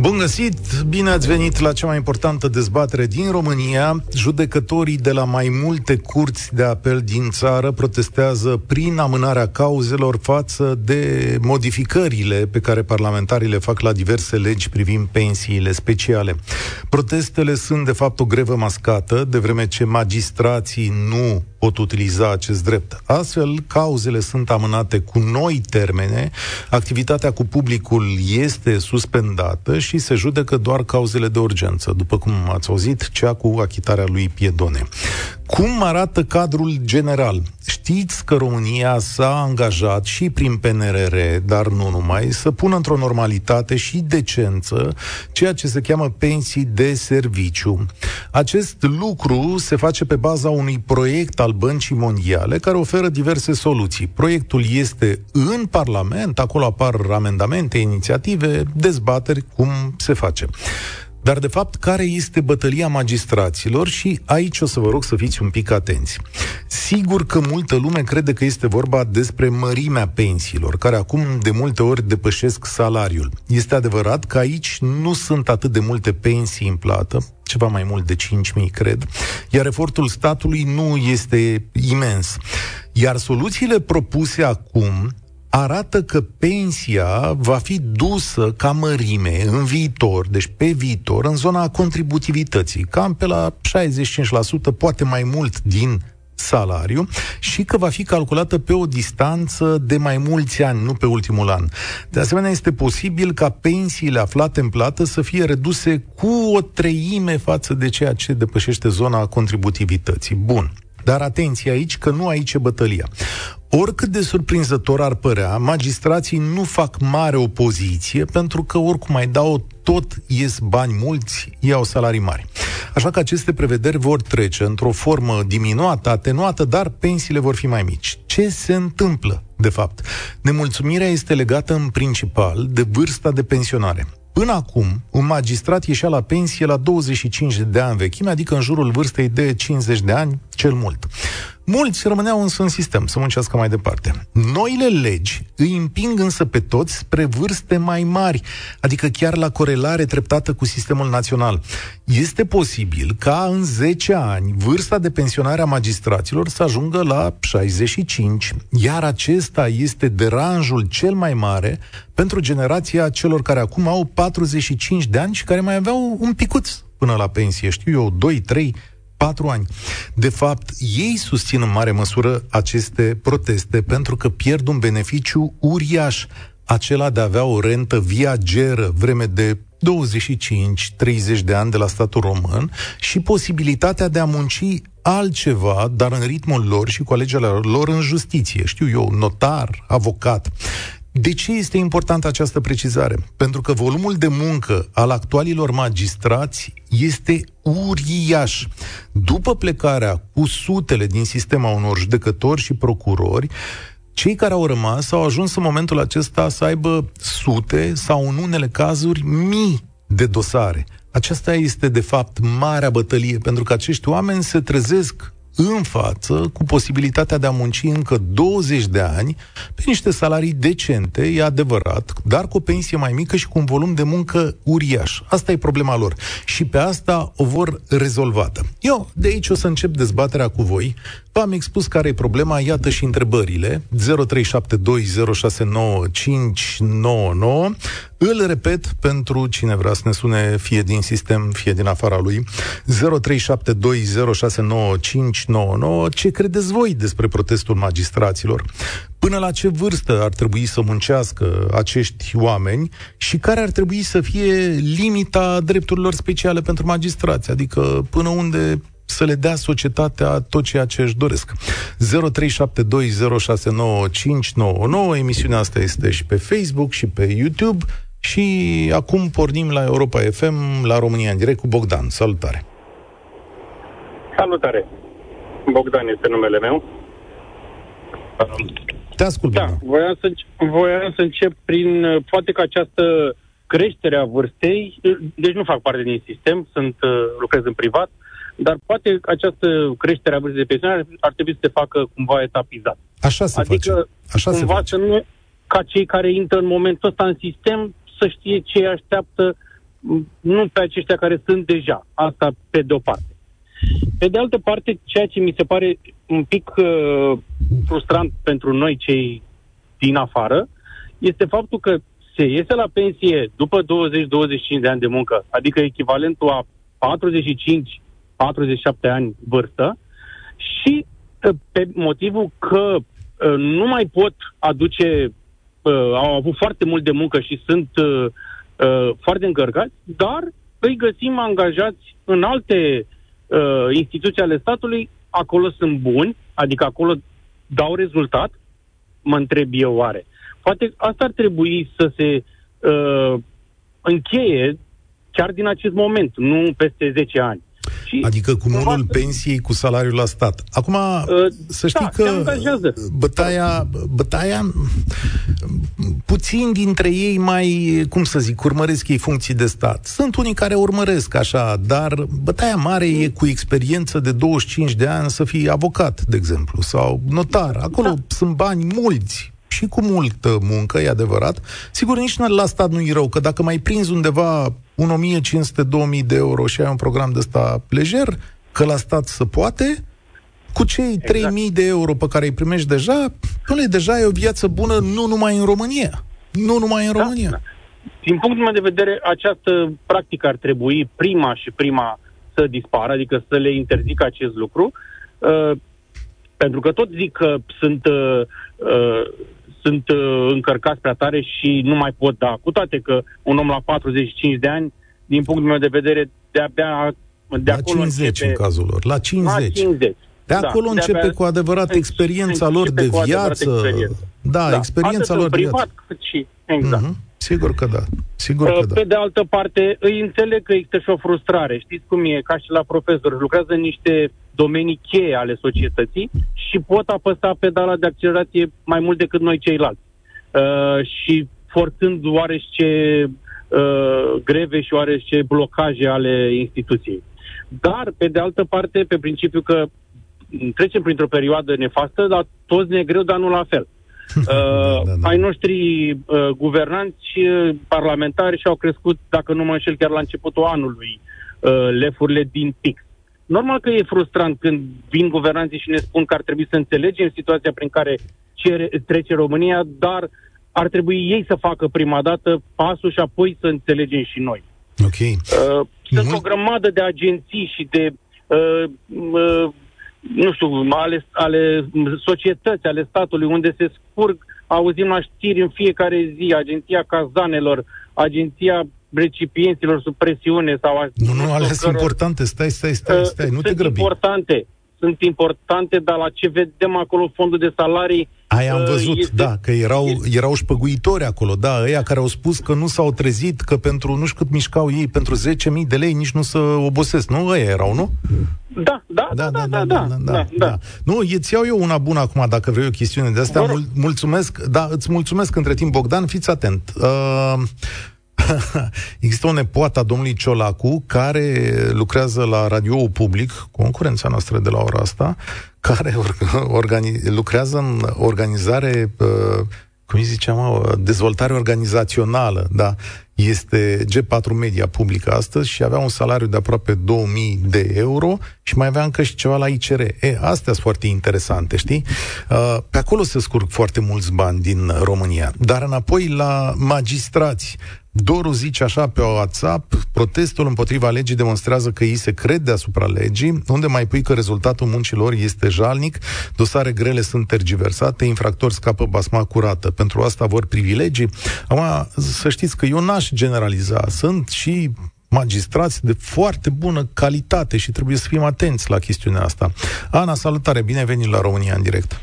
Bun găsit! Bine ați venit la cea mai importantă dezbatere din România. Judecătorii de la mai multe curți de apel din țară protestează prin amânarea cauzelor față de modificările pe care parlamentarii le fac la diverse legi privind pensiile speciale. Protestele sunt de fapt o grevă mascată, de vreme ce magistrații nu pot utiliza acest drept. Astfel, cauzele sunt amânate cu noi termene, activitatea cu publicul este suspendată și se judecă doar cauzele de urgență, după cum ați auzit, cea cu achitarea lui Piedone. Cum arată cadrul general? Știți că România s-a angajat și prin PNRR, dar nu numai, să pună într-o normalitate și decență ceea ce se cheamă pensii de serviciu. Acest lucru se face pe baza unui proiect al Băncii Mondiale care oferă diverse soluții. Proiectul este în Parlament, acolo apar amendamente, inițiative, dezbateri, cum se face. Dar, de fapt, care este bătălia magistraților și aici o să vă rog să fiți un pic atenți. Sigur că multă lume crede că este vorba despre mărimea pensiilor, care acum de multe ori depășesc salariul. Este adevărat că aici nu sunt atât de multe pensii în plată, ceva mai mult de 5.000, cred, iar efortul statului nu este imens. Iar soluțiile propuse acum arată că pensia va fi dusă ca mărime în viitor, deci pe viitor, în zona contributivității, cam pe la 65%, poate mai mult din salariu și că va fi calculată pe o distanță de mai mulți ani, nu pe ultimul an. De asemenea, este posibil ca pensiile aflate în plată să fie reduse cu o treime față de ceea ce depășește zona contributivității. Bun. Dar atenție aici că nu aici e bătălia. Oricât de surprinzător ar părea, magistrații nu fac mare opoziție pentru că oricum mai dau tot ies bani mulți, iau salarii mari. Așa că aceste prevederi vor trece într-o formă diminuată, atenuată, dar pensiile vor fi mai mici. Ce se întâmplă, de fapt? Nemulțumirea este legată în principal de vârsta de pensionare. Până acum, un magistrat ieșea la pensie la 25 de ani vechime, adică în jurul vârstei de 50 de ani, cel mult. Mulți rămâneau însă în sistem să muncească mai departe. Noile legi îi împing însă pe toți spre vârste mai mari, adică chiar la corelare treptată cu sistemul național. Este posibil ca în 10 ani vârsta de pensionare a magistraților să ajungă la 65, iar acesta este deranjul cel mai mare pentru generația celor care acum au 45 de ani și care mai aveau un picuț până la pensie, știu eu, 2, 3, patru ani. De fapt, ei susțin în mare măsură aceste proteste pentru că pierd un beneficiu uriaș, acela de a avea o rentă viageră vreme de 25-30 de ani de la statul român și posibilitatea de a munci altceva, dar în ritmul lor și cu alegerea lor în justiție. Știu eu, notar, avocat. De ce este importantă această precizare? Pentru că volumul de muncă al actualilor magistrați este uriaș. După plecarea cu sutele din sistema unor judecători și procurori, cei care au rămas au ajuns în momentul acesta să aibă sute sau în unele cazuri mii de dosare. Aceasta este, de fapt, marea bătălie, pentru că acești oameni se trezesc în față cu posibilitatea de a munci încă 20 de ani pe niște salarii decente, e adevărat, dar cu o pensie mai mică și cu un volum de muncă uriaș. Asta e problema lor. Și pe asta o vor rezolvată. Eu de aici o să încep dezbaterea cu voi. V-am expus care e problema, iată și întrebările. 0372069599. Îl repet pentru cine vrea să ne sune fie din sistem, fie din afara lui. 0372069599. Ce credeți voi despre protestul magistraților? Până la ce vârstă ar trebui să muncească acești oameni și care ar trebui să fie limita drepturilor speciale pentru magistrați? Adică până unde să le dea societatea tot ceea ce își doresc. 0372069599. Emisiunea asta este și pe Facebook și pe YouTube. Și acum pornim la Europa FM, la România în direct cu Bogdan. Salutare! Salutare! Bogdan este numele meu. Te ascult, Da, voiam să, voiam să încep prin, poate că această creștere a vârstei, deci nu fac parte din sistem, sunt lucrez în privat, dar poate această creștere a vârstei de pensionare ar trebui să se facă cumva etapizat. Așa se adică, face. Așa cumva se face. să nu, ca cei care intră în momentul ăsta în sistem să știe ce îi așteaptă, m, nu pe aceștia care sunt deja. Asta pe de o parte. Pe de altă parte, ceea ce mi se pare un pic uh, frustrant pentru noi, cei din afară, este faptul că se iese la pensie după 20-25 de ani de muncă, adică echivalentul a 45-47 ani vârstă, și uh, pe motivul că uh, nu mai pot aduce, uh, au avut foarte mult de muncă și sunt uh, uh, foarte încărcați, dar îi găsim angajați în alte uh, instituții ale statului, acolo sunt buni, adică acolo dau rezultat, mă întreb eu oare. Poate asta ar trebui să se uh, încheie chiar din acest moment, nu peste 10 ani. Și Adică cumulul cumva- pensiei cu salariul la stat. Acum, Uh, să știi da, se că angajează. bătaia, bătaia, puțin dintre ei mai, cum să zic, urmăresc ei funcții de stat. Sunt unii care urmăresc așa, dar bătaia mare e cu experiență de 25 de ani să fii avocat, de exemplu, sau notar. Acolo Da. sunt bani mulți și cu multă muncă, e adevărat. Sigur, nici la stat nu e rău, că dacă mai prinzi undeva un 1500-2000 de euro și ai un program de ăsta lejer, că la stat se poate, cu cei Exact. 3000 de euro pe care îi primești deja, până deja e o viață bună nu numai în România. Nu numai în Da, România. da. Din punctul meu de vedere, această practică ar trebui prima și prima să dispară, adică să le interzică acest lucru, uh, pentru că tot zic că sunt, uh, uh, sunt uh, încărcați prea tare și nu mai pot da. Cu toate că un om la 45 de ani, din punctul meu de vedere, de-abia de la acolo 50 începe, în cazul lor. La 50. La 50. De Da, acolo începe de-abia cu adevărat începe experiența lor de cu adevărat viață. experiența. Da, experiența atât lor în de privat, viață. cât și... Exact. Mhm. Sigur că da. Sigur Uh, că da. Pe de altă parte, îi înțeleg că există și o frustrare. Știți cum e, ca și la profesori, lucrează în niște domenii cheie ale societății și pot apăsa pedala de accelerație mai mult decât noi ceilalți. Uh, și forțând oarește uh, greve și oarește blocaje ale instituției. Dar, pe de altă parte, pe principiu că trecem printr-o perioadă nefastă, dar toți ne e greu, dar nu la fel. Uh, da, da. Ai noștri uh, guvernanți uh, parlamentari și-au crescut, dacă nu mă înșel, chiar la începutul anului, uh, lefurile din pix. Normal că e frustrant când vin guvernanții și ne spun că ar trebui să înțelegem situația prin care cere, trece România, dar ar trebui ei să facă prima dată pasul și apoi să înțelegem și noi. Ok. Uh, sunt Mult- o grămadă de agenții și de, uh, uh, nu știu, ale, ale societăți, ale statului, unde se scurg, auzim la știri în fiecare zi, agenția cazanelor, agenția recipienților sub presiune sau... a- Nu, nu, știu alea sunt căror- importante. Stai, stai, stai, Uh, stai. Nu te sunt grăbi. importante. Sunt importante, dar la ce vedem acolo fondul de salarii... Aia am uh, văzut, este- da, că erau, erau șpăguitori acolo, da, ăia care au spus că nu s-au trezit, că pentru nu știu cât mișcau ei, pentru 10.000 de lei nici nu să obosesc, nu? Ăia erau, nu? Da, da, da, da, da, da, da, da. Nu, îți iau eu una bună acum, dacă vrei o chestiune de astea. Vă rog. Mul- mulțumesc, da, îți mulțumesc între timp, Bogdan, fiți atent. Uh, Există o nepoată a domnului Ciolacu care lucrează la radio public, concurența noastră de la ora asta, care or- organi- lucrează în organizare, uh, cum îi ziceam, mă, dezvoltare organizațională, da. Este G4 Media publică astăzi și avea un salariu de aproape 2000 de euro și mai avea încă și ceva la ICR. E, astea sunt foarte interesante, știi? Uh, Pe acolo se scurg foarte mulți bani din România. Dar înapoi la magistrați. Doru zice așa pe WhatsApp, protestul împotriva legii demonstrează că ei se cred deasupra legii, unde mai pui că rezultatul muncilor este jalnic, dosare grele sunt tergiversate, infractori scapă basma curată. Pentru asta vor privilegii. Acum, să știți că eu n-aș generaliza. Sunt și magistrați de foarte bună calitate și trebuie să fim atenți la chestiunea asta. Ana, salutare, bine ai venit la România în direct.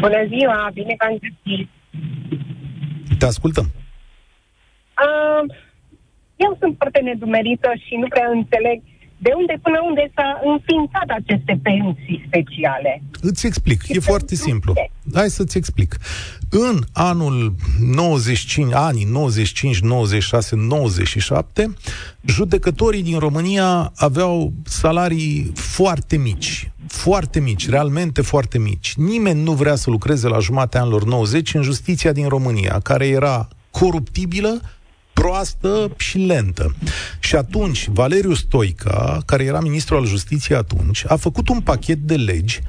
Bună ziua, bine că am găsit. Te ascultăm. Uh, eu sunt foarte nedumerită și nu prea înțeleg De unde până unde s-a înființat aceste pensii speciale? Îți explic, e foarte simplu. Hai să-ți explic. În anul 95, anii 95, 96, 97, judecătorii din România aveau salarii foarte mici. Foarte mici, realmente foarte mici. Nimeni nu vrea să lucreze la jumatea anilor 90 în justiția din România, care era coruptibilă, proastă și lentă. Și atunci, Valeriu Stoica, care era ministrul al justiției atunci, a făcut un pachet de legi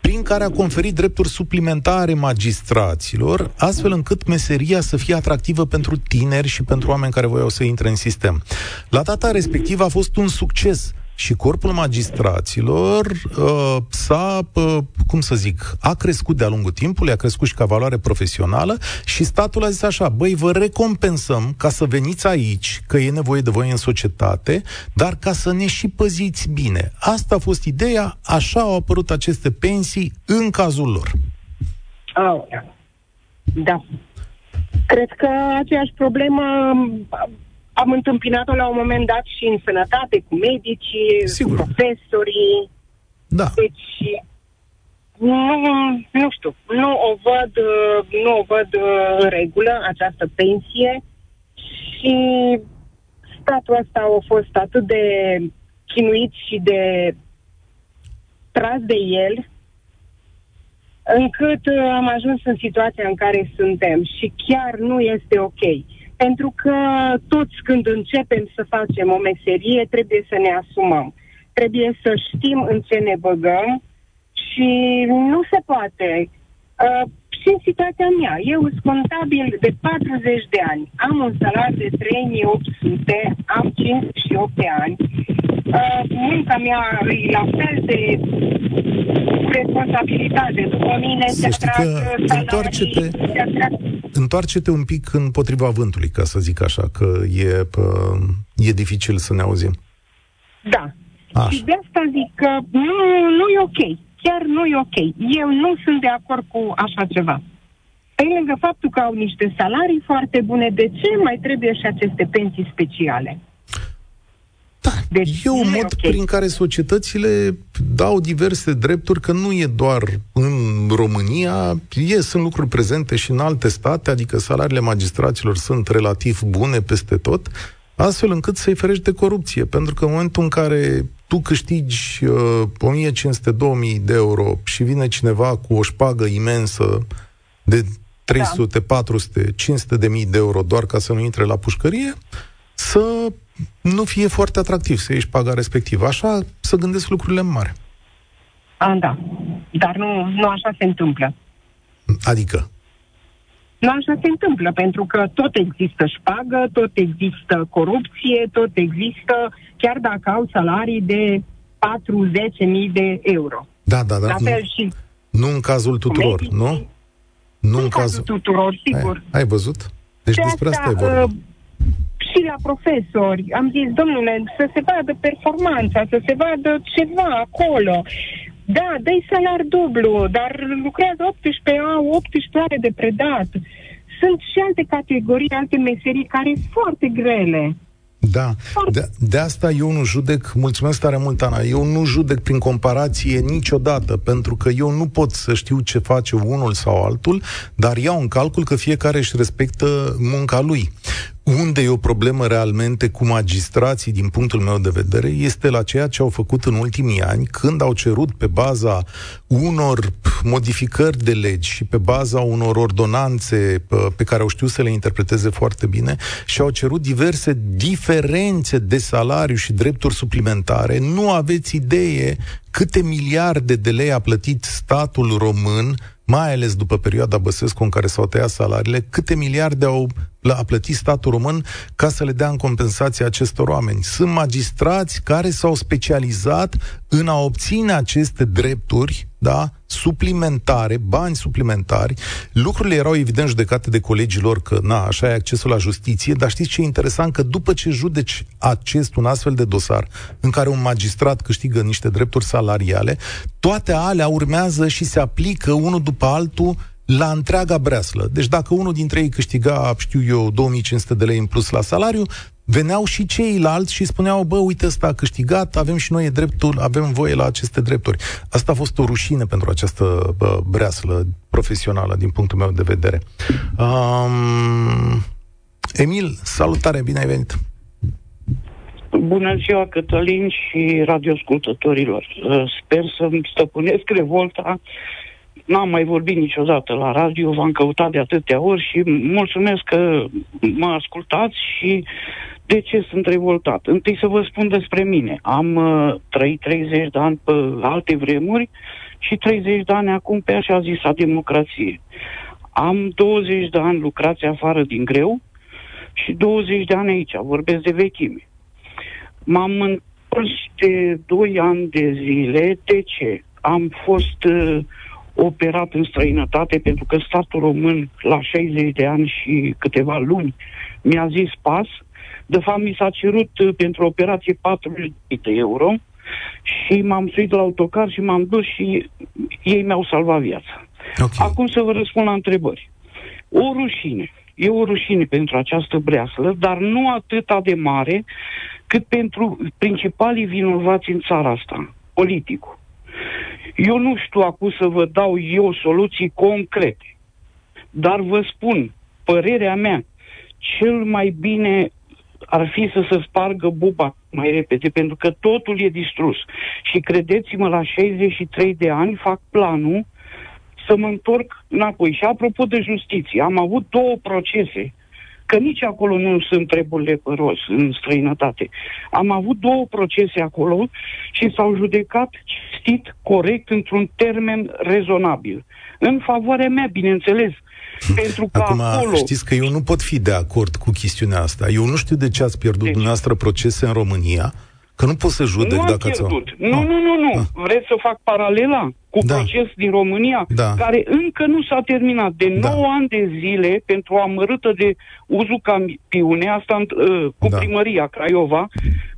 prin care a conferit drepturi suplimentare magistraților, astfel încât meseria să fie atractivă pentru tineri și pentru oameni care voiau să intre în sistem. La data respectivă a fost un succes și corpul magistraților uh, s-a, uh, cum să zic, a crescut de-a lungul timpului, a crescut și ca valoare profesională și statul a zis așa, băi, vă recompensăm ca să veniți aici, că e nevoie de voi în societate, dar ca să ne și păziți bine. Asta a fost ideea, așa au apărut aceste pensii în cazul lor. Oh, da. Cred că aceeași problemă am întâmpinat-o la un moment dat și în sănătate, cu medicii, Sigur. cu profesorii. Da. Deci, nu, nu știu, nu o văd, nu o văd uh, în regulă această pensie și statul ăsta a fost atât de chinuit și de tras de el, încât uh, am ajuns în situația în care suntem și chiar nu este ok. Pentru că toți când începem să facem o meserie, trebuie să ne asumăm. Trebuie să știm în ce ne băgăm și nu se poate. Uh, și în situația mea, eu sunt contabil de 40 de ani, am un salariu de 3800, am 58 de ani, uh, munca mea e la fel de responsabilitate după mine, să știi că întoarce-te, întoarce-te un pic împotriva vântului, ca să zic așa, că e, e dificil să ne auzim. Da. Așa. Și de asta zic că nu, nu e ok. Chiar nu e ok. Eu nu sunt de acord cu așa ceva. Pe lângă faptul că au niște salarii foarte bune, de ce mai trebuie și aceste pensii speciale? Da, deci e un mod okay. prin care societățile dau diverse drepturi, că nu e doar în România, e, sunt lucruri prezente și în alte state, adică salariile magistraților sunt relativ bune peste tot, astfel încât să-i ferești de corupție. Pentru că în momentul în care tu câștigi uh, 1500-2000 de euro și vine cineva cu o șpagă imensă de 300, da. 400, 500 de mii de euro doar ca să nu intre la pușcărie, să nu fie foarte atractiv să ieși paga respectivă. Așa să gândesc lucrurile în mare. A, da. Dar nu, nu așa se întâmplă. Adică? Nu așa se întâmplă, pentru că tot există șpagă, tot există corupție, tot există, chiar dacă au salarii de 4-10 mii de euro. Da, da, da. La fel nu, și nu în cazul tuturor, medicii, nu? Nu în cazul tuturor, sigur. Ai, ai văzut? Deci de despre asta, asta e vorba. Uh, și la profesori. Am zis, domnule, să se vadă performanța, să se vadă ceva acolo. Da, dă salar dublu, dar lucrează 18, au 18 ore de predat. Sunt și alte categorii, alte meserii care sunt foarte grele. Da, de, de asta eu nu judec, mulțumesc tare mult, Ana, eu nu judec prin comparație niciodată, pentru că eu nu pot să știu ce face unul sau altul, dar iau în calcul că fiecare își respectă munca lui. Unde e o problemă realmente cu magistrații, din punctul meu de vedere, este la ceea ce au făcut în ultimii ani, când au cerut pe baza unor modificări de legi și pe baza unor ordonanțe pe care au știut să le interpreteze foarte bine și au cerut diverse diferențe de salariu și drepturi suplimentare. Nu aveți idee câte miliarde de lei a plătit statul român mai ales după perioada Băsescu în care s-au tăiat salariile, câte miliarde au a plătit statul român ca să le dea în compensație acestor oameni. Sunt magistrați care s-au specializat în a obține aceste drepturi da, suplimentare, bani suplimentari. Lucrurile erau evident judecate de colegii lor că, na, așa e accesul la justiție, dar știți ce e interesant? Că după ce judeci acest, un astfel de dosar, în care un magistrat câștigă niște drepturi salariale, toate alea urmează și se aplică unul după altul la întreaga breaslă. Deci dacă unul dintre ei câștiga, știu eu, 2500 de lei în plus la salariu, veneau și ceilalți și spuneau, bă, uite, ăsta a câștigat, avem și noi dreptul, avem voie la aceste drepturi. Asta a fost o rușine pentru această bă, breaslă profesională, din punctul meu de vedere. Um, Emil, salutare, bine ai venit! Bună ziua, Cătălin și radioscultătorilor. Sper să-mi stăpânesc revolta n-am mai vorbit niciodată la radio, v-am căutat de atâtea ori și mulțumesc că mă ascultați și de ce sunt revoltat? Întâi să vă spun despre mine. Am uh, trăit 30 de ani pe alte vremuri și 30 de ani acum pe așa zisa democrație. Am 20 de ani lucrați afară din greu și 20 de ani aici, vorbesc de vechime. M-am întors de 2 ani de zile. De ce? Am fost uh, operat în străinătate pentru că statul român la 60 de ani și câteva luni mi-a zis pas. De fapt, mi s-a cerut uh, pentru operație 4.000 de euro și m-am suit la autocar și m-am dus și ei mi-au salvat viața. Okay. Acum să vă răspund la întrebări. O rușine. E o rușine pentru această breaslă, dar nu atât de mare cât pentru principalii vinovați în țara asta, politicul. Eu nu știu acum să vă dau eu soluții concrete, dar vă spun, părerea mea, cel mai bine ar fi să se spargă buba mai repede, pentru că totul e distrus. Și credeți-mă, la 63 de ani fac planul să mă întorc înapoi. Și apropo de justiție, am avut două procese că nici acolo nu sunt treburile pe roz în străinătate. Am avut două procese acolo și s-au judecat cinstit, corect, într-un termen rezonabil. În favoarea mea, bineînțeles, pentru că Acum, acolo... știți că eu nu pot fi de acord cu chestiunea asta. Eu nu știu de ce ați pierdut deci... dumneavoastră procese în România, Că nu pot să judec nu dacă ați... Nu, nu, nu, nu, nu. Ah. Vreți să fac paralela cu da. proces din România, da. care încă nu s-a terminat. De da. 9 ani de zile, pentru o amărâtă de uzul campiune, asta uh, cu da. primăria Craiova,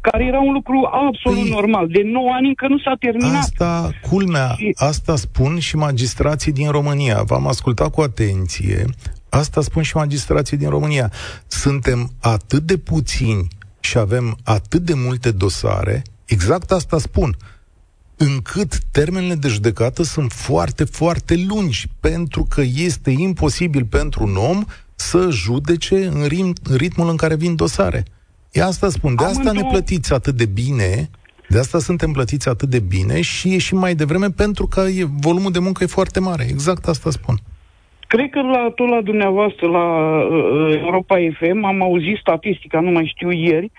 care era un lucru absolut păi, normal. De 9 ani încă nu s-a terminat. Asta, culmea, și... asta spun și magistrații din România. V-am ascultat cu atenție. Asta spun și magistrații din România. Suntem atât de puțini și avem atât de multe dosare, exact asta spun, încât termenele de judecată sunt foarte, foarte lungi, pentru că este imposibil pentru un om să judece în, rim, în ritmul în care vin dosare. E asta spun. De asta ne plătiți atât de bine, de asta suntem plătiți atât de bine și ieșim mai devreme pentru că e, volumul de muncă e foarte mare. Exact asta spun. Cred că la, tot la dumneavoastră, la uh, Europa FM, am auzit statistica, nu mai știu ieri,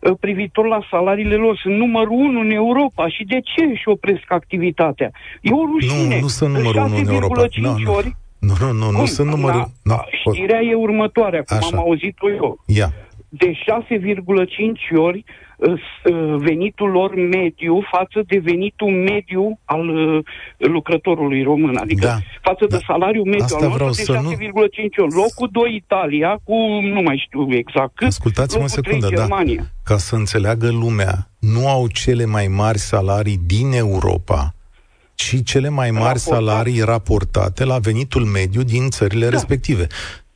uh, privitor la salariile lor. Sunt numărul unu în Europa. Și de ce își opresc activitatea? E o rușine. Nu, nu sunt numărul unu în Europa. No, nu. Ori, nu, nu, nu, nu sunt numărul... Da, no, știrea e următoarea, cum Așa. am auzit-o eu. Ia. De 6,5 ori Uh, venitul lor mediu față de venitul mediu al uh, lucrătorului român. Adică da, față da. de salariul mediu Asta al nostru de 6,5 nu... ori. Locul 2 Italia cu nu mai știu exact cât. Ascultați-mă o secundă, da. Ca să înțeleagă lumea, nu au cele mai mari salarii din Europa, ci cele mai mari Raportat. salarii raportate la venitul mediu din țările da. respective.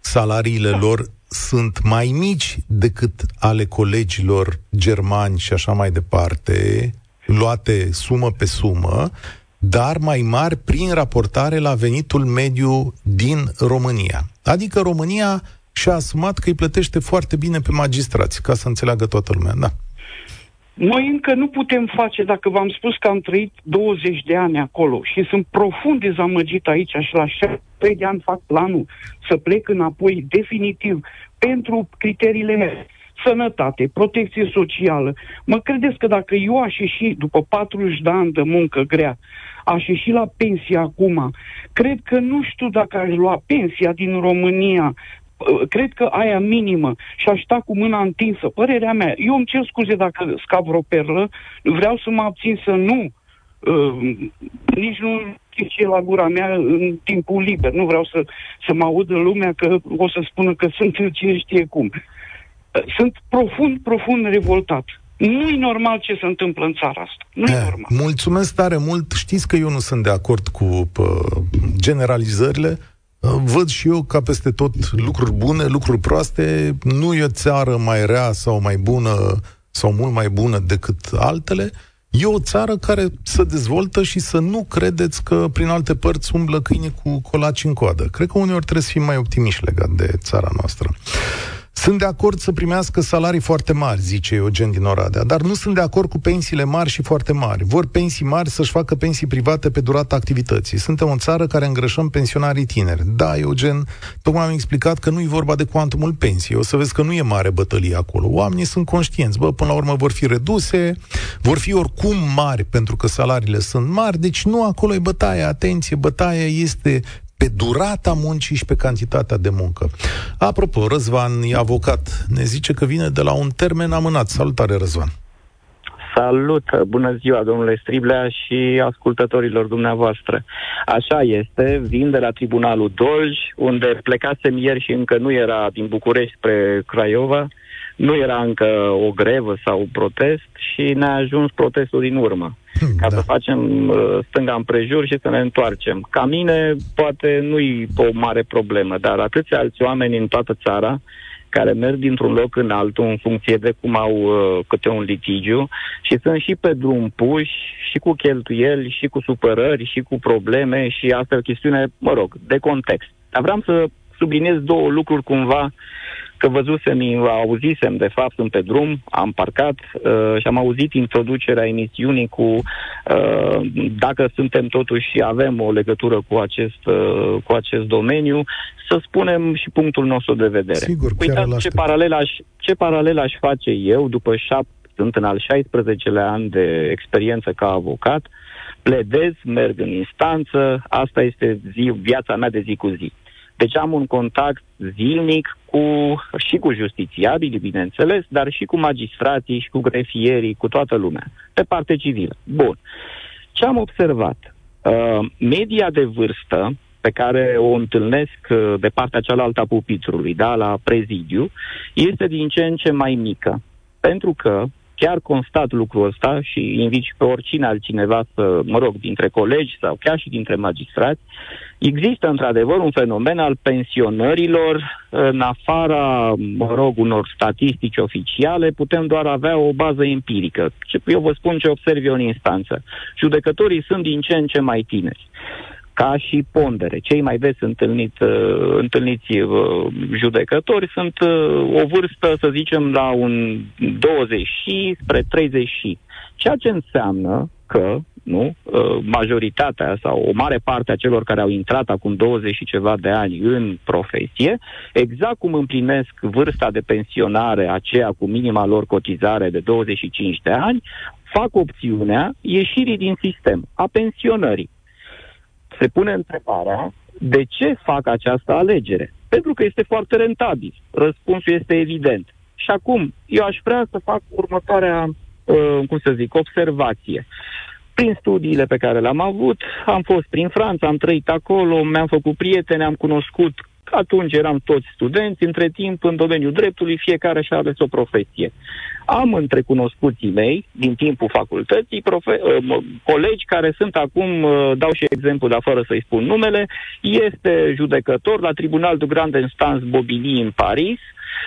Salariile da. lor sunt mai mici decât ale colegilor germani și așa mai departe, luate sumă pe sumă, dar mai mari prin raportare la venitul mediu din România. Adică România și-a asumat că îi plătește foarte bine pe magistrați, ca să înțeleagă toată lumea, da. Noi încă nu putem face, dacă v-am spus că am trăit 20 de ani acolo și sunt profund dezamăgit aici și la 3 de ani fac planul să plec înapoi definitiv pentru criteriile mele. Sănătate, protecție socială. Mă credeți că dacă eu aș ieși după 40 de ani de muncă grea, aș ieși la pensie acum, cred că nu știu dacă aș lua pensia din România cred că aia minimă și aș sta cu mâna întinsă, părerea mea, eu îmi cer scuze dacă scap vreo perlă, vreau să mă abțin să nu, uh, nici nu ce la gura mea în timpul liber, nu vreau să, să mă audă lumea că o să spună că sunt cine știe cum. Sunt profund, profund revoltat. Nu e normal ce se întâmplă în țara asta. Nu e normal. Mulțumesc tare mult. Știți că eu nu sunt de acord cu pă, generalizările Văd și eu ca peste tot lucruri bune, lucruri proaste. Nu e o țară mai rea sau mai bună sau mult mai bună decât altele. E o țară care să dezvoltă și să nu credeți că prin alte părți umblă câine cu colaci în coadă. Cred că uneori trebuie să fim mai optimiști legat de țara noastră. Sunt de acord să primească salarii foarte mari, zice Eugen din Oradea, dar nu sunt de acord cu pensiile mari și foarte mari. Vor pensii mari să-și facă pensii private pe durata activității. Suntem o țară care îngrășăm pensionarii tineri. Da, Eugen, tocmai am explicat că nu e vorba de cuantumul pensiei. O să vezi că nu e mare bătălie acolo. Oamenii sunt conștienți. Bă, până la urmă vor fi reduse, vor fi oricum mari pentru că salariile sunt mari, deci nu acolo e bătaia. Atenție, bătaia este pe durata muncii și pe cantitatea de muncă. Apropo, Răzvan e avocat. Ne zice că vine de la un termen amânat. Salutare, Răzvan! Salut! Bună ziua, domnule Striblea și ascultătorilor dumneavoastră. Așa este, vin de la Tribunalul Dolj, unde plecasem ieri și încă nu era din București spre Craiova, nu era încă o grevă sau un protest și ne-a ajuns protestul din urmă. Hmm, ca da. să facem uh, stânga împrejur și să ne întoarcem. Ca mine, poate nu-i o mare problemă, dar atâția alți oameni în toată țara care merg dintr-un loc în altul în funcție de cum au uh, câte un litigiu și sunt și pe drum puși și cu cheltuieli și cu supărări și cu probleme și asta e o chestiune, mă rog, de context. Dar vreau să subliniez două lucruri cumva că văzusem, auzisem, de fapt, sunt pe drum, am parcat uh, și am auzit introducerea emisiunii cu uh, dacă suntem totuși și avem o legătură cu acest, uh, cu acest domeniu, să spunem și punctul nostru de vedere. Sigur, Uitați ce paralel, aș, ce paralel aș face eu după șapte, sunt în al 16-lea an de experiență ca avocat, pledez, merg în instanță, asta este zi, viața mea de zi cu zi. Deci am un contact zilnic cu, și cu justițiabili, bineînțeles, dar și cu magistrații și cu grefierii, cu toată lumea, pe parte civilă. Bun. Ce am observat? Uh, media de vârstă pe care o întâlnesc uh, de partea cealaltă a pupitrului, da, la prezidiu, este din ce în ce mai mică. Pentru că chiar constat lucrul ăsta și invit și pe oricine altcineva să, mă rog, dintre colegi sau chiar și dintre magistrați, există într-adevăr un fenomen al pensionărilor în afara, mă rog, unor statistici oficiale, putem doar avea o bază empirică. Eu vă spun ce observ eu în instanță. Judecătorii sunt din ce în ce mai tineri ca și pondere. Cei mai des întâlnit, uh, întâlniți uh, judecători sunt uh, o vârstă, să zicem, la un 20 și spre 30 și. Ceea ce înseamnă că nu? Uh, majoritatea sau o mare parte a celor care au intrat acum 20 și ceva de ani în profesie, exact cum împlinesc vârsta de pensionare aceea cu minima lor cotizare de 25 de ani, fac opțiunea ieșirii din sistem, a pensionării se pune întrebarea de ce fac această alegere. Pentru că este foarte rentabil. Răspunsul este evident. Și acum, eu aș vrea să fac următoarea, uh, cum să zic, observație. Prin studiile pe care le-am avut, am fost prin Franța, am trăit acolo, mi-am făcut prieteni, am cunoscut atunci eram toți studenți, între timp, în domeniul dreptului, fiecare și-a ales o profesie. Am între cunoscuții mei, din timpul facultății, profe- uh, colegi care sunt acum, uh, dau și exemplu, dar fără să-i spun numele, este judecător la Tribunal de Grande Instance Bobigny în Paris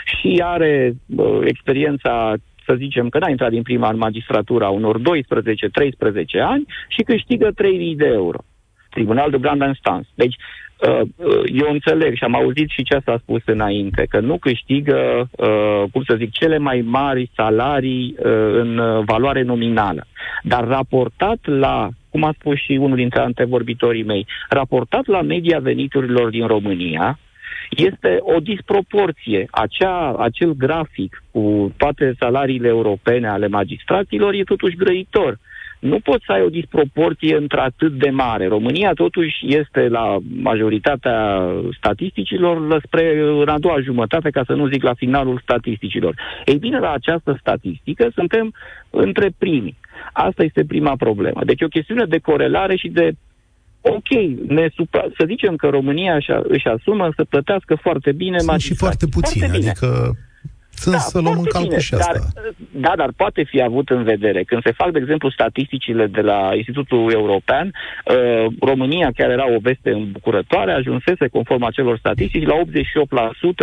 și are uh, experiența să zicem că n-a intrat din prima în magistratura unor 12-13 ani și câștigă 3.000 de euro. Tribunal de Grand Instance. Deci, Uh, uh, eu înțeleg și am auzit și ce s-a spus înainte, că nu câștigă, uh, cum să zic, cele mai mari salarii în valoare nominală. Dar raportat la, cum a spus și unul dintre antevorbitorii mei, raportat la media veniturilor din România, este o disproporție. Acea, acel grafic cu toate salariile europene ale magistraților e totuși grăitor nu poți să ai o disproporție într-atât de mare. România totuși este la majoritatea statisticilor spre în a doua jumătate, ca să nu zic la finalul statisticilor. Ei bine, la această statistică suntem între primii. Asta este prima problemă. Deci o chestiune de corelare și de ok, ne supra... să zicem că România își, își asumă să plătească foarte bine Sunt și foarte puțini, foarte adică Sunt da, să luăm în calcul și asta. Dar, da, dar poate fi avut în vedere. Când se fac, de exemplu, statisticile de la Institutul European, uh, România, chiar era o veste îmbucurătoare, ajunsese, conform acelor statistici, la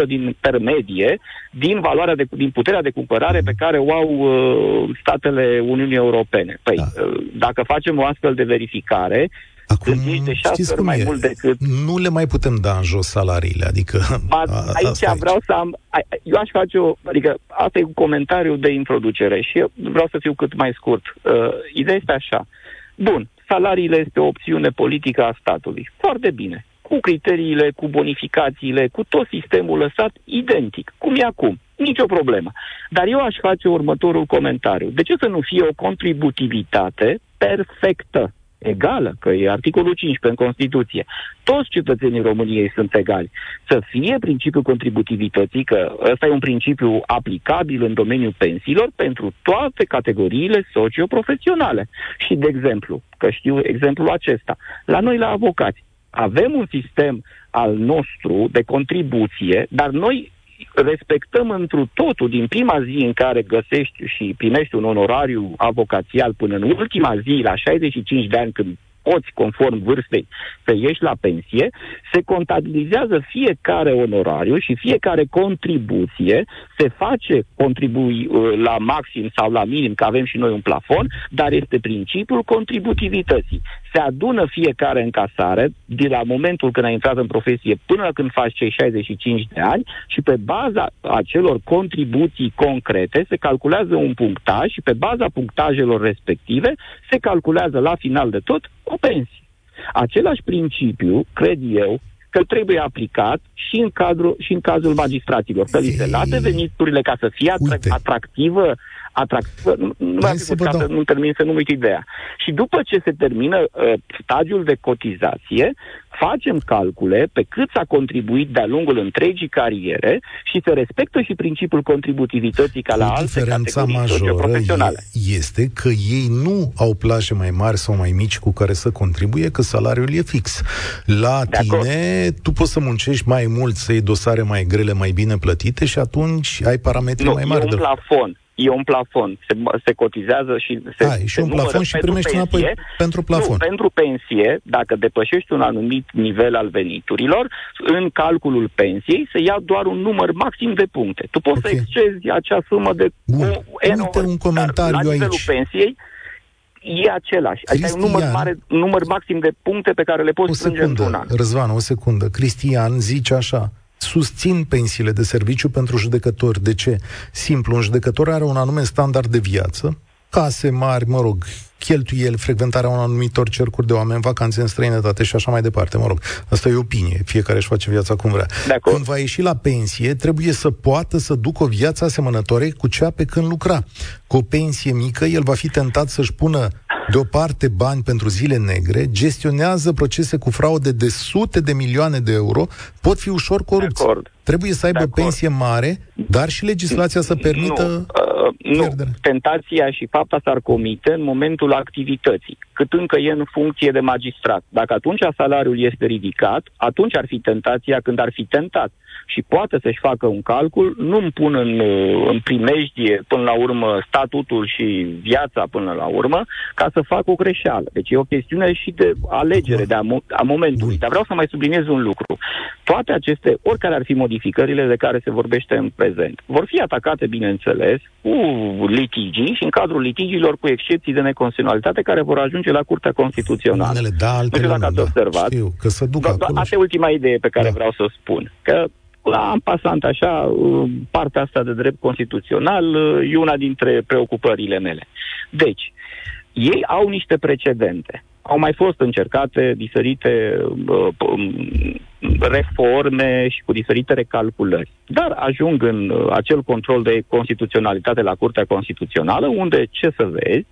88% din per medie, din valoarea de, din puterea de cumpărare pe care o au uh, statele Uniunii Europene. Păi, da. uh, dacă facem o astfel de verificare, Acum, de șase ori mai e? mult decât... Nu le mai putem da în jos salariile, adică... Ba, aici, aici vreau să am... Eu aș face o... Adică asta e un comentariu de introducere și eu vreau să fiu cât mai scurt. Uh, ideea este așa. Bun, salariile este o opțiune politică a statului. Foarte bine. Cu criteriile, cu bonificațiile, cu tot sistemul lăsat identic. Cum e acum. Nicio problemă. Dar eu aș face următorul comentariu. De ce să nu fie o contributivitate perfectă? Egală, că e articolul 15 în Constituție. Toți cetățenii României sunt egali. Să fie principiul contributivității, că ăsta e un principiu aplicabil în domeniul pensiilor pentru toate categoriile socioprofesionale. Și, de exemplu, că știu exemplul acesta, la noi la avocați, avem un sistem al nostru de contribuție, dar noi respectăm întru totul din prima zi în care găsești și primești un onorariu avocațial până în ultima zi, la 65 de ani, când poți, conform vârstei, să ieși la pensie, se contabilizează fiecare onorariu și fiecare contribuție, se face contribui uh, la maxim sau la minim, că avem și noi un plafon, dar este principiul contributivității. Se adună fiecare încasare de la momentul când ai intrat în profesie până când faci cei 65 de ani și pe baza acelor contribuții concrete se calculează un punctaj și pe baza punctajelor respective se calculează la final de tot o pensie. Același principiu, cred eu, că trebuie aplicat și în, cadru, și în cazul magistraților, că li se late veniturile ca să fie atrac- atractivă atractivă. Nu, nu mai să ca să nu termin să nu uit ideea. Și după ce se termină uh, stadiul de cotizație, facem calcule pe cât s-a contribuit de-a lungul întregii cariere și se respectă și principiul contributivității ca la alte Diferența majoră este că ei nu au plaje mai mari sau mai mici cu care să contribuie, că salariul e fix. La de tine, acord. tu poți să muncești mai mult, să iei dosare mai grele, mai bine plătite și atunci ai parametri nu, mai mari. Nu, e un plafon e un plafon. Se, se cotizează și se. Ai, și un plafon și primești pensie, înapoi pentru plafon. Nu, pentru pensie, dacă depășești un anumit nivel al veniturilor, în calculul pensiei se ia doar un număr maxim de puncte. Tu poți okay. să excezi acea sumă de. Bun. Uite un comentariu la nivelul aici. pensiei, e același. Cristian, adică un număr, mare, număr maxim de puncte pe care le poți strânge într-un an. Răzvan, o secundă. Cristian zice așa susțin pensiile de serviciu pentru judecători. De ce? Simplu, un judecător are un anume standard de viață, case mari, mă rog, cheltuieli, frecventarea unor anumitor cercuri de oameni, vacanțe în străinătate și așa mai departe, mă rog. Asta e opinie, fiecare își face viața cum vrea. Când va ieși la pensie, trebuie să poată să ducă o viață asemănătoare cu cea pe când lucra. Cu o pensie mică, el va fi tentat să-și pună deoparte bani pentru zile negre, gestionează procese cu fraude de sute de milioane de euro, pot fi ușor corupți. Trebuie să aibă pensie mare, dar și legislația să permită nu, uh, nu. tentația și fapta s-ar comite în momentul activității, cât încă e în funcție de magistrat. Dacă atunci salariul este ridicat, atunci ar fi tentația când ar fi tentat și poate să-și facă un calcul, nu îmi pun în, în primejdie până la urmă statutul și viața până la urmă, ca să fac o greșeală. Deci e o chestiune și de alegere de a, a momentului. Dar vreau să mai subliniez un lucru. Toate aceste, oricare ar fi modificările de care se vorbește în prezent, vor fi atacate, bineînțeles, cu litigii și în cadrul litigiilor cu excepții de neconstituționalitate care vor ajunge la Curtea Constituțională. Unele da, altele nu știu dacă ați da. observat. Știu, că se duc acolo. Asta e ultima idee pe care da. vreau să o spun. Că la pasant așa, uh, partea asta de drept constituțional uh, e una dintre preocupările mele. Deci, ei au niște precedente. Au mai fost încercate diferite uh, um, reforme și cu diferite recalculări. Dar ajung în uh, acel control de constituționalitate la Curtea Constituțională, unde, ce să vezi,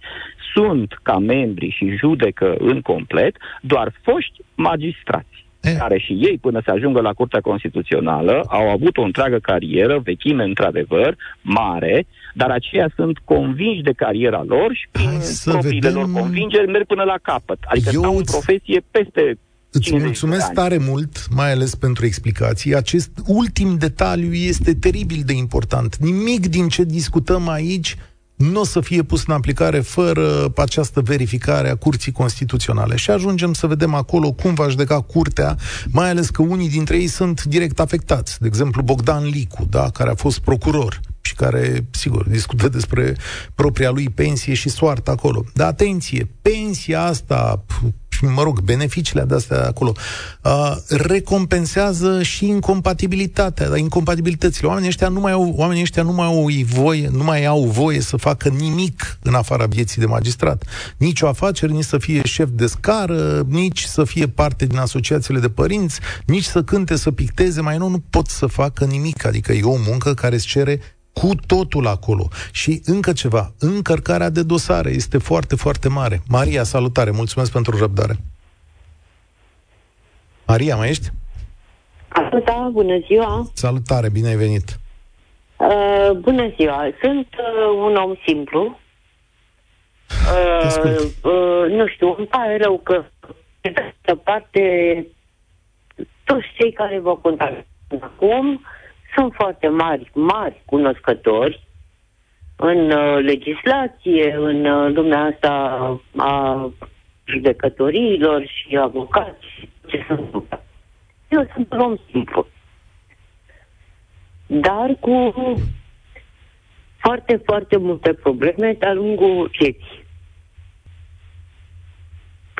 sunt ca membri și judecă în complet doar foști magistrați e. care și ei, până să ajungă la Curtea Constituțională, au avut o întreagă carieră, vechime într-adevăr, mare, dar aceia sunt convinși de cariera lor și prin propriile vedem... lor convingeri merg până la capăt. Adică Eu stau în profesie peste Îți mulțumesc tare mult, mai ales pentru explicații. Acest ultim detaliu este teribil de important. Nimic din ce discutăm aici nu o să fie pus în aplicare fără această verificare a Curții Constituționale. Și ajungem să vedem acolo cum va judeca Curtea, mai ales că unii dintre ei sunt direct afectați. De exemplu, Bogdan Licu, da, care a fost procuror și care, sigur, discută despre propria lui pensie și soartă acolo. Dar atenție, pensia asta mă rog, beneficiile de astea acolo, uh, recompensează și incompatibilitatea, incompatibilitățile. Oamenii ăștia nu mai au, oamenii ăștia nu mai au voie, nu mai au voie să facă nimic în afara vieții de magistrat. Nici o afacere, nici să fie șef de scară, nici să fie parte din asociațiile de părinți, nici să cânte, să picteze, mai nu, nu pot să facă nimic. Adică e o muncă care îți cere cu totul acolo. Și încă ceva, încărcarea de dosare este foarte, foarte mare. Maria, salutare, mulțumesc pentru răbdare. Maria, mai ești? Da, bună ziua! Salutare, bine ai venit! Uh, bună ziua! Sunt uh, un om simplu. Uh, uh, nu știu, îmi pare rău că de altă parte toți cei care vă contactează acum uh, sunt foarte mari, mari cunoscători în uh, legislație, în uh, lumea asta a judecătorilor și avocați, ce sunt. Eu sunt un om simplu. Dar cu foarte, foarte multe probleme de-a lungul vieții.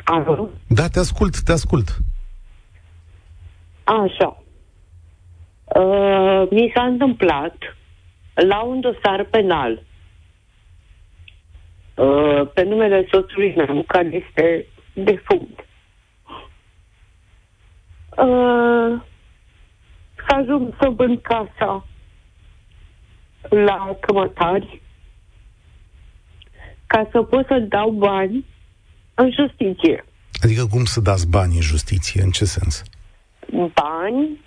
Alo? Da, te ascult, te ascult. Așa. Uh, mi s-a întâmplat la un dosar penal uh, pe numele soțului meu, care este defunct. Uh, să ajung să vând casa la cămătari ca să pot să dau bani în justiție. Adică cum să dați bani în justiție? În ce sens? Bani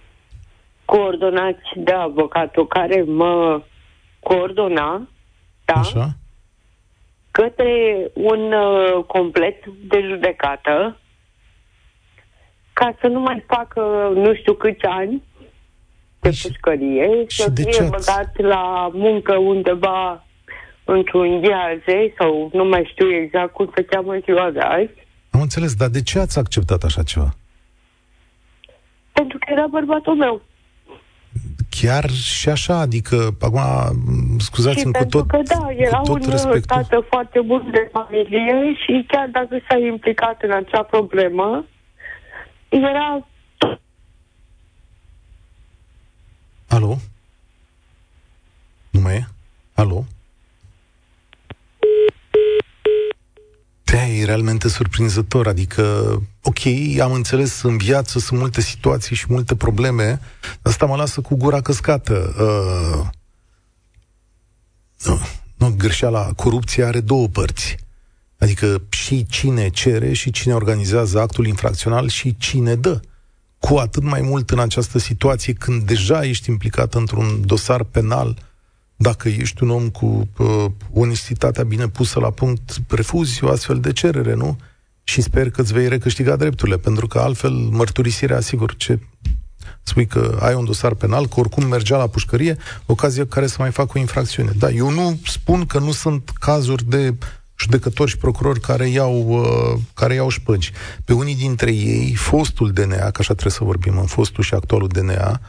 coordonați de avocatul care mă coordona, da? Așa. Către un uh, complet de judecată ca să nu mai facă nu știu câți ani de și, pușcărie, și să de fie băgat la muncă undeva într-un gheaze sau nu mai știu exact cum se cheamă ziua de azi. Am înțeles, dar de ce ați acceptat așa ceva? Pentru că era bărbatul meu chiar și așa, adică, acum, scuzați-mi cu tot că da, era cu tot un respectul. tată foarte bun de familie și chiar dacă s-a implicat în acea problemă, era... Alo? Nu mai e? Alo? Da, e realmente surprinzător, adică, ok, am înțeles, în viață sunt multe situații și multe probleme, asta mă lasă cu gura căscată. Uh, nu, nu, greșeala, corupția are două părți. Adică și cine cere și cine organizează actul infracțional și cine dă. Cu atât mai mult în această situație când deja ești implicat într-un dosar penal uh, dacă ești un om cu uh, onestitatea bine pusă la punct, refuzi o astfel de cerere, nu? Și sper că îți vei recâștiga drepturile, pentru că altfel mărturisirea, sigur, ce spui că ai un dosar penal, că oricum mergea la pușcărie, ocazie care să mai facă o infracțiune. Da, eu nu spun că nu sunt cazuri de judecători și procurori care iau, uh, care iau șpăgi. Pe unii dintre ei, fostul DNA, că așa trebuie să vorbim, în fostul și actualul DNA,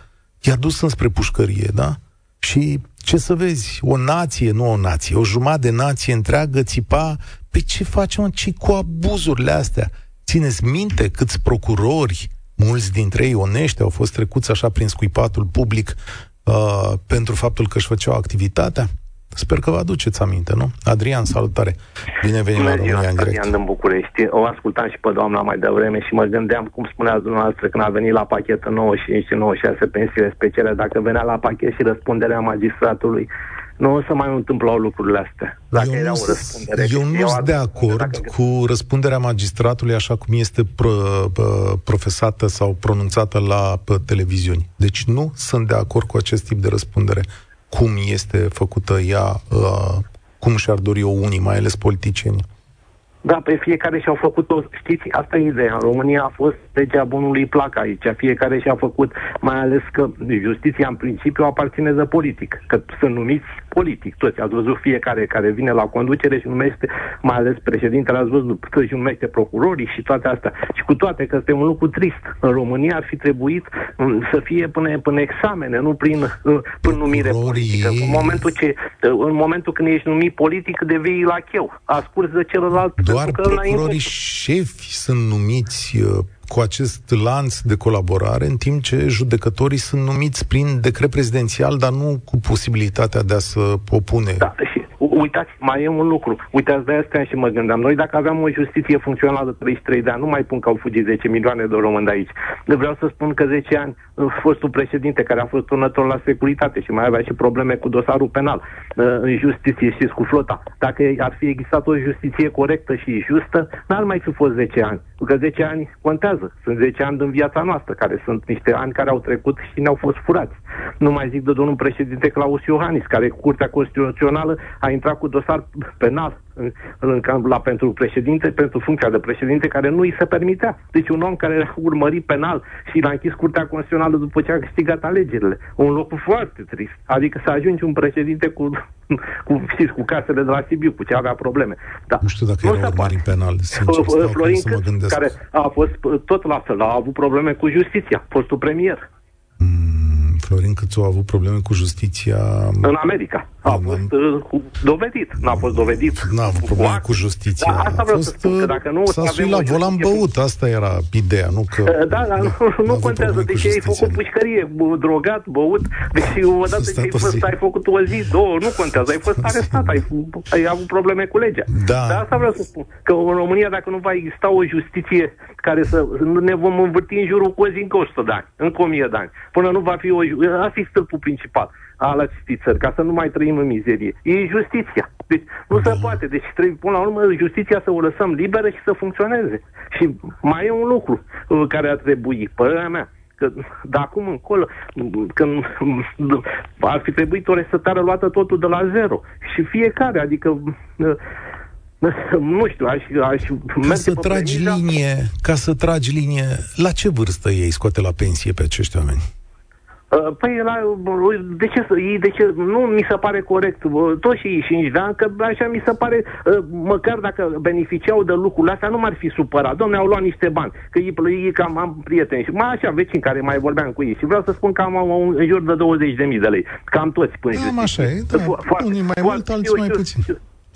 i-a dus înspre pușcărie, da? Și ce să vezi, o nație, nu o nație, o jumătate de nație întreagă țipa pe ce facem ci cu abuzurile astea. Țineți minte câți procurori, mulți dintre ei onești, au fost trecuți așa prin scuipatul public uh, pentru faptul că își făceau activitatea? Sper că vă aduceți aminte, nu? Adrian, salutare! Bine venit la România în direct. Adrian din București. O ascultam și pe doamna mai devreme și mă gândeam, cum spunea dumneavoastră, când a venit la pachet în 95 și 96 pensiile speciale, dacă venea la pachet și răspunderea magistratului, nu o să mai întâmplau lucrurile astea. Dacă eu era o răspundere. Eu nu sunt de acord dacă... cu răspunderea magistratului așa cum este pro, profesată sau pronunțată la televiziuni. Deci nu sunt de acord cu acest tip de răspundere cum este făcută ea, uh, cum și-ar dori o unii, mai ales politicieni. Da, pe fiecare și-au făcut-o, știți, asta e ideea. În România a fost legea bunului plac aici. Fiecare și-a făcut, mai ales că justiția în principiu aparține de politic, că sunt numiți politic toți. Ați văzut fiecare care vine la conducere și numește, mai ales președintele, ați văzut că și numește procurorii și toate astea. Și cu toate că este un lucru trist. În România ar fi trebuit mm, să fie până, până examene, nu prin, uh, prin numire politică. În momentul, ce, uh, în momentul când ești numit politic, devii la cheu. Ascurs de celălalt doar procurorii șefi sunt numiți uh, cu acest lanț de colaborare, în timp ce judecătorii sunt numiți prin decret prezidențial, dar nu cu posibilitatea de a se opune. Da, și uitați, mai e un lucru. Uitați de asta și mă gândeam. Noi dacă aveam o justiție funcțională de 33 de ani, nu mai pun că au fugit 10 milioane de români de aici. De vreau să spun că 10 ani fostul președinte care a fost turnător la securitate și mai avea și probleme cu dosarul penal în justiție, știți, cu flota. Dacă ar fi existat o justiție corectă și justă, n-ar mai fi fost 10 ani. Pentru că 10 ani contează. Sunt 10 ani din viața noastră, care sunt niște ani care au trecut și ne-au fost furați. Nu mai zic de domnul președinte Claus Iohannis, care Curtea Constituțională a intrat cu dosar penal în, în, la pentru președinte, pentru funcția de președinte, care nu îi se permitea. Deci un om care a urmărit penal și l-a închis Curtea Constituțională după ce a câștigat alegerile. Un lucru foarte trist. Adică să ajungi un președinte cu, cu, știți, cu casele de la Sibiu, cu ce avea probleme. Da. Nu știu dacă nu era urmărit penal, sincer, Florin care a fost tot la fel, a avut probleme cu justiția, fostul premier. Florin Câțu a avut probleme cu justiția... În America. A am, fost uh, dovedit. N-a fost dovedit. N-a avut probleme cu justiția. Da, asta vreau a fost, să spun, că dacă nu... S-a suit la volan băut, asta era ideea, nu că... Uh, da, dar nu, nu contează. Deci ai făcut pușcărie, drogat, băut, deci odată ce ai, fost, ai făcut o zi, două, nu contează. Ai fost arestat, ai, ai avut probleme cu legea. Da. Dar asta vreau să spun. Că în România, dacă nu va exista o justiție care să ne vom învârti în jurul cu o zi încă 100 de ani, încă 1000 de ani, până nu va fi o Asta fi stâlpul principal al acestei țări, ca să nu mai trăim în mizerie. E justiția. Deci nu se poate. Deci trebuie, până la urmă, justiția să o lăsăm liberă și să funcționeze. Și mai e un lucru uh, care ar trebui, părerea mea, că de acum încolo, când ar fi trebuit o resetare luată totul de la zero. Și fiecare, adică uh, nu știu, aș, aș ca să tragi premiza. linie, ca să tragi linie, la ce vârstă ei scoate la pensie pe acești oameni? Uh, păi, la, de ce, de ce, nu mi se pare corect, toți și ei 5 de ani, că așa mi se pare, uh, măcar dacă beneficiau de lucrurile astea, nu m-ar fi supărat. Domne, au luat niște bani, că ei, ei cam am prieteni și mai așa vecini care mai vorbeam cu ei și vreau să spun că am, am în jur de 20.000 de lei, cam toți până Cam așa e, da. Foarte, Unii mai mult, alții mai puțin.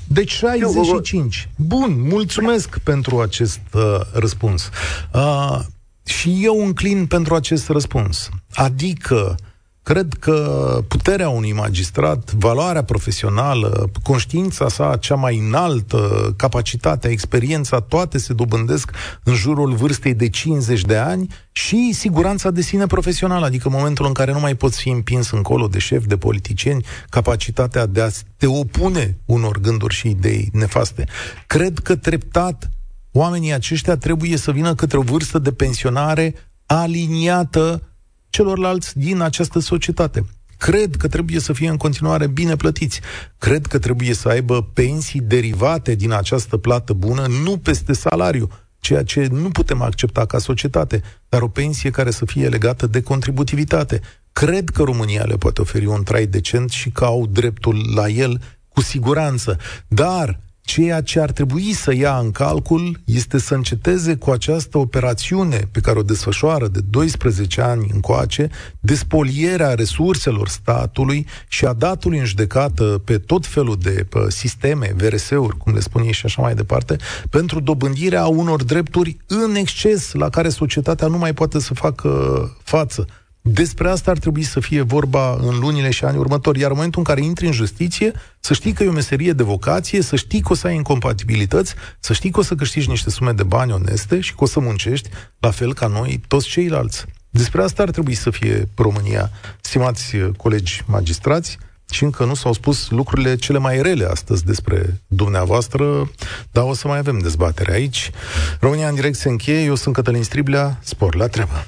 Deci 65. Bun, mulțumesc pentru acest uh, răspuns. Uh, și eu înclin pentru acest răspuns. Adică, cred că puterea unui magistrat, valoarea profesională, conștiința sa cea mai înaltă, capacitatea, experiența, toate se dobândesc în jurul vârstei de 50 de ani și siguranța de sine profesională, adică momentul în care nu mai poți fi împins încolo de șef, de politicieni, capacitatea de a te opune unor gânduri și idei nefaste. Cred că treptat oamenii aceștia trebuie să vină către o vârstă de pensionare aliniată celorlalți din această societate. Cred că trebuie să fie în continuare bine plătiți. Cred că trebuie să aibă pensii derivate din această plată bună, nu peste salariu, ceea ce nu putem accepta ca societate, dar o pensie care să fie legată de contributivitate. Cred că România le poate oferi un trai decent și că au dreptul la el cu siguranță. Dar Ceea ce ar trebui să ia în calcul este să înceteze cu această operațiune pe care o desfășoară de 12 ani încoace, despolierea resurselor statului și a datului în judecată pe tot felul de pe sisteme, VRS-uri, cum le spun ei și așa mai departe, pentru dobândirea unor drepturi în exces la care societatea nu mai poate să facă față. Despre asta ar trebui să fie vorba în lunile și anii următori. Iar în momentul în care intri în justiție, să știi că e o meserie de vocație, să știi că o să ai incompatibilități, să știi că o să câștigi niște sume de bani oneste și că o să muncești la fel ca noi, toți ceilalți. Despre asta ar trebui să fie România. Stimați colegi magistrați, și încă nu s-au spus lucrurile cele mai rele astăzi despre dumneavoastră, dar o să mai avem dezbatere aici. România în direct se încheie, eu sunt Cătălin Striblea, spor la treabă.